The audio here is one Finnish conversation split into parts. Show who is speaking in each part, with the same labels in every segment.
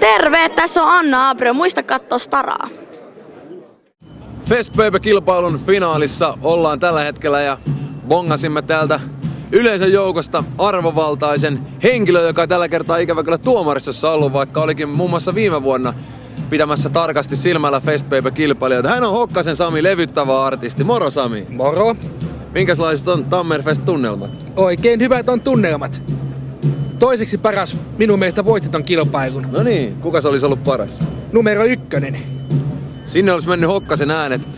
Speaker 1: Terve, tässä on Anna Abrio. Muista katsoa Staraa.
Speaker 2: Festpaper-kilpailun finaalissa ollaan tällä hetkellä ja bongasimme täältä yleisön joukosta arvovaltaisen henkilö, joka tällä kertaa ikävä kyllä tuomarisessa ollut, vaikka olikin muun muassa viime vuonna pitämässä tarkasti silmällä Festpaper-kilpailijoita. Hän on Hokkasen Sami levyttävä artisti. Moro Sami!
Speaker 3: Moro!
Speaker 2: Minkälaiset on Tammerfest-tunnelmat?
Speaker 3: Oikein hyvät on tunnelmat. Toiseksi paras minun mielestä voitti ton kilpailun.
Speaker 2: No niin, kuka se olisi ollut paras?
Speaker 3: Numero ykkönen.
Speaker 2: Sinne olisi mennyt Hokkasen äänet.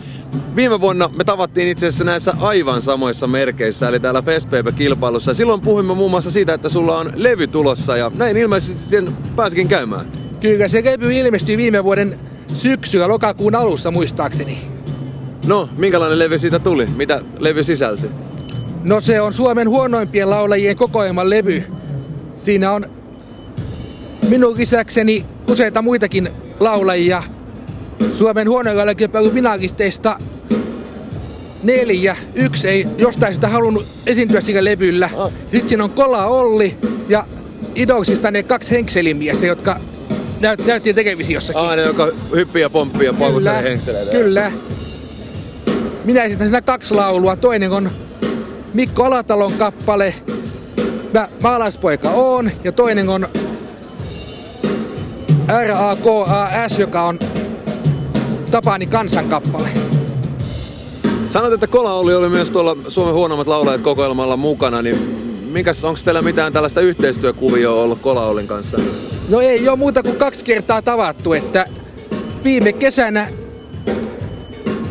Speaker 2: Viime vuonna me tavattiin itse asiassa näissä aivan samoissa merkeissä, eli täällä Festpaper-kilpailussa. Silloin puhuimme muun muassa siitä, että sulla on levy tulossa ja näin ilmeisesti sitten pääsikin käymään.
Speaker 3: Kyllä se levy ilmestyi viime vuoden syksyllä, lokakuun alussa muistaakseni.
Speaker 2: No, minkälainen levy siitä tuli? Mitä levy sisälsi?
Speaker 3: No se on Suomen huonoimpien laulajien kokoelman levy. Siinä on minun lisäkseni useita muitakin laulajia. Suomen huonoilla kilpailun finalisteista neljä. Yksi ei jostain sitä halunnut esiintyä sillä levyllä.
Speaker 2: Ah.
Speaker 3: Sitten siinä on Kola Olli ja Idoksista ne kaksi henkselimiestä, jotka näyt, näyttiin televisiossakin.
Speaker 2: Ah, ne, joka hyppii ja pomppii ja paukuttelee henkseleitä.
Speaker 3: Kyllä. Minä esitän siinä kaksi laulua. Toinen on Mikko Alatalon kappale Mä maalaispoika on ja toinen on RAKAS, joka on Tapani kansankappale.
Speaker 2: Sanoit, että Kola oli, oli myös tuolla Suomen huonommat laulajat kokoelmalla mukana, niin minkäs, onko teillä mitään tällaista yhteistyökuvioa ollut Kola Ollin kanssa?
Speaker 3: No ei ole muuta kuin kaksi kertaa tavattu, että viime kesänä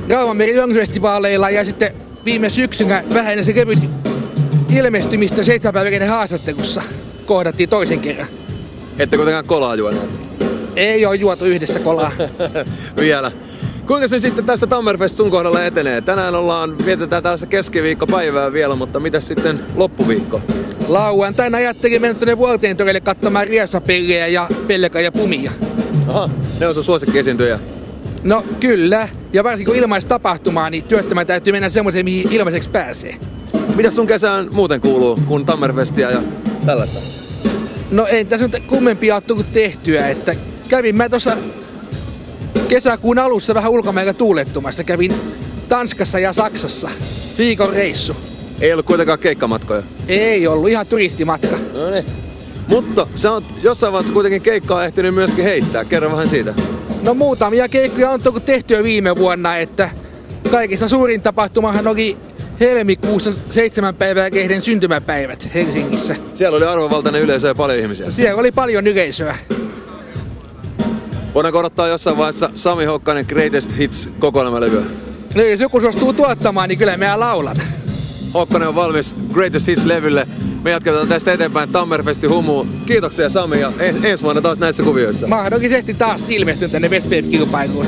Speaker 3: Raumameri Jöngsfestivaaleilla ja sitten viime syksynä vähän se kevyn ilmestymistä seitsemänpäiväinen haastattelussa kohdattiin toisen kerran.
Speaker 2: Ette kuitenkaan kolaa juoneet.
Speaker 3: Ei ole juotu yhdessä kolaa.
Speaker 2: Vielä. Kuinka se sitten tästä Tammerfest sun kohdalla etenee? Tänään ollaan, vietetään tällaista keskiviikkopäivää vielä, mutta mitä sitten loppuviikko?
Speaker 3: Lauantaina ajattelin mennä tuonne vuolteen torille katsomaan riesapellejä ja pelleka ja pumia.
Speaker 2: Aha, ne on sun suosikkiesiintyjä.
Speaker 3: No kyllä, ja varsinkin kun ilmaista tapahtumaa, niin työttömän täytyy mennä semmoiseen, mihin ilmaiseksi pääsee.
Speaker 2: Mitä sun kesään muuten kuuluu kuin Tammerfestia ja tällaista?
Speaker 3: No ei tässä nyt kummempia ole tullut tehtyä, että kävin mä tuossa kesäkuun alussa vähän ulkomailla tuulettumassa. Kävin Tanskassa ja Saksassa. Viikon reissu.
Speaker 2: Ei ollut kuitenkaan keikkamatkoja.
Speaker 3: Ei ollut, ihan turistimatka.
Speaker 2: No niin. Mutta sä oot jossain vaiheessa kuitenkin keikkaa ehtinyt myöskin heittää. Kerro vähän siitä.
Speaker 3: No muutamia keikkoja on tullut tehtyä viime vuonna, että kaikista suurin tapahtumahan oli helmikuussa seitsemän päivää kehden syntymäpäivät Helsingissä.
Speaker 2: Siellä oli arvovaltainen yleisö ja paljon ihmisiä.
Speaker 3: Siellä oli paljon yleisöä.
Speaker 2: Voidaanko odottaa jossain vaiheessa Sami Hokkanen Greatest Hits kokoelmalevyä?
Speaker 3: No jos joku suostuu tuottamaan, niin kyllä mä laulan.
Speaker 2: Hokkanen on valmis Greatest Hits-levylle. Me jatketaan tästä eteenpäin Tammerfesti humu. Kiitoksia Sami ja en- ensi vuonna taas näissä kuvioissa.
Speaker 3: Mahdollisesti taas ilmestyn tänne Westbabe-kilpailuun.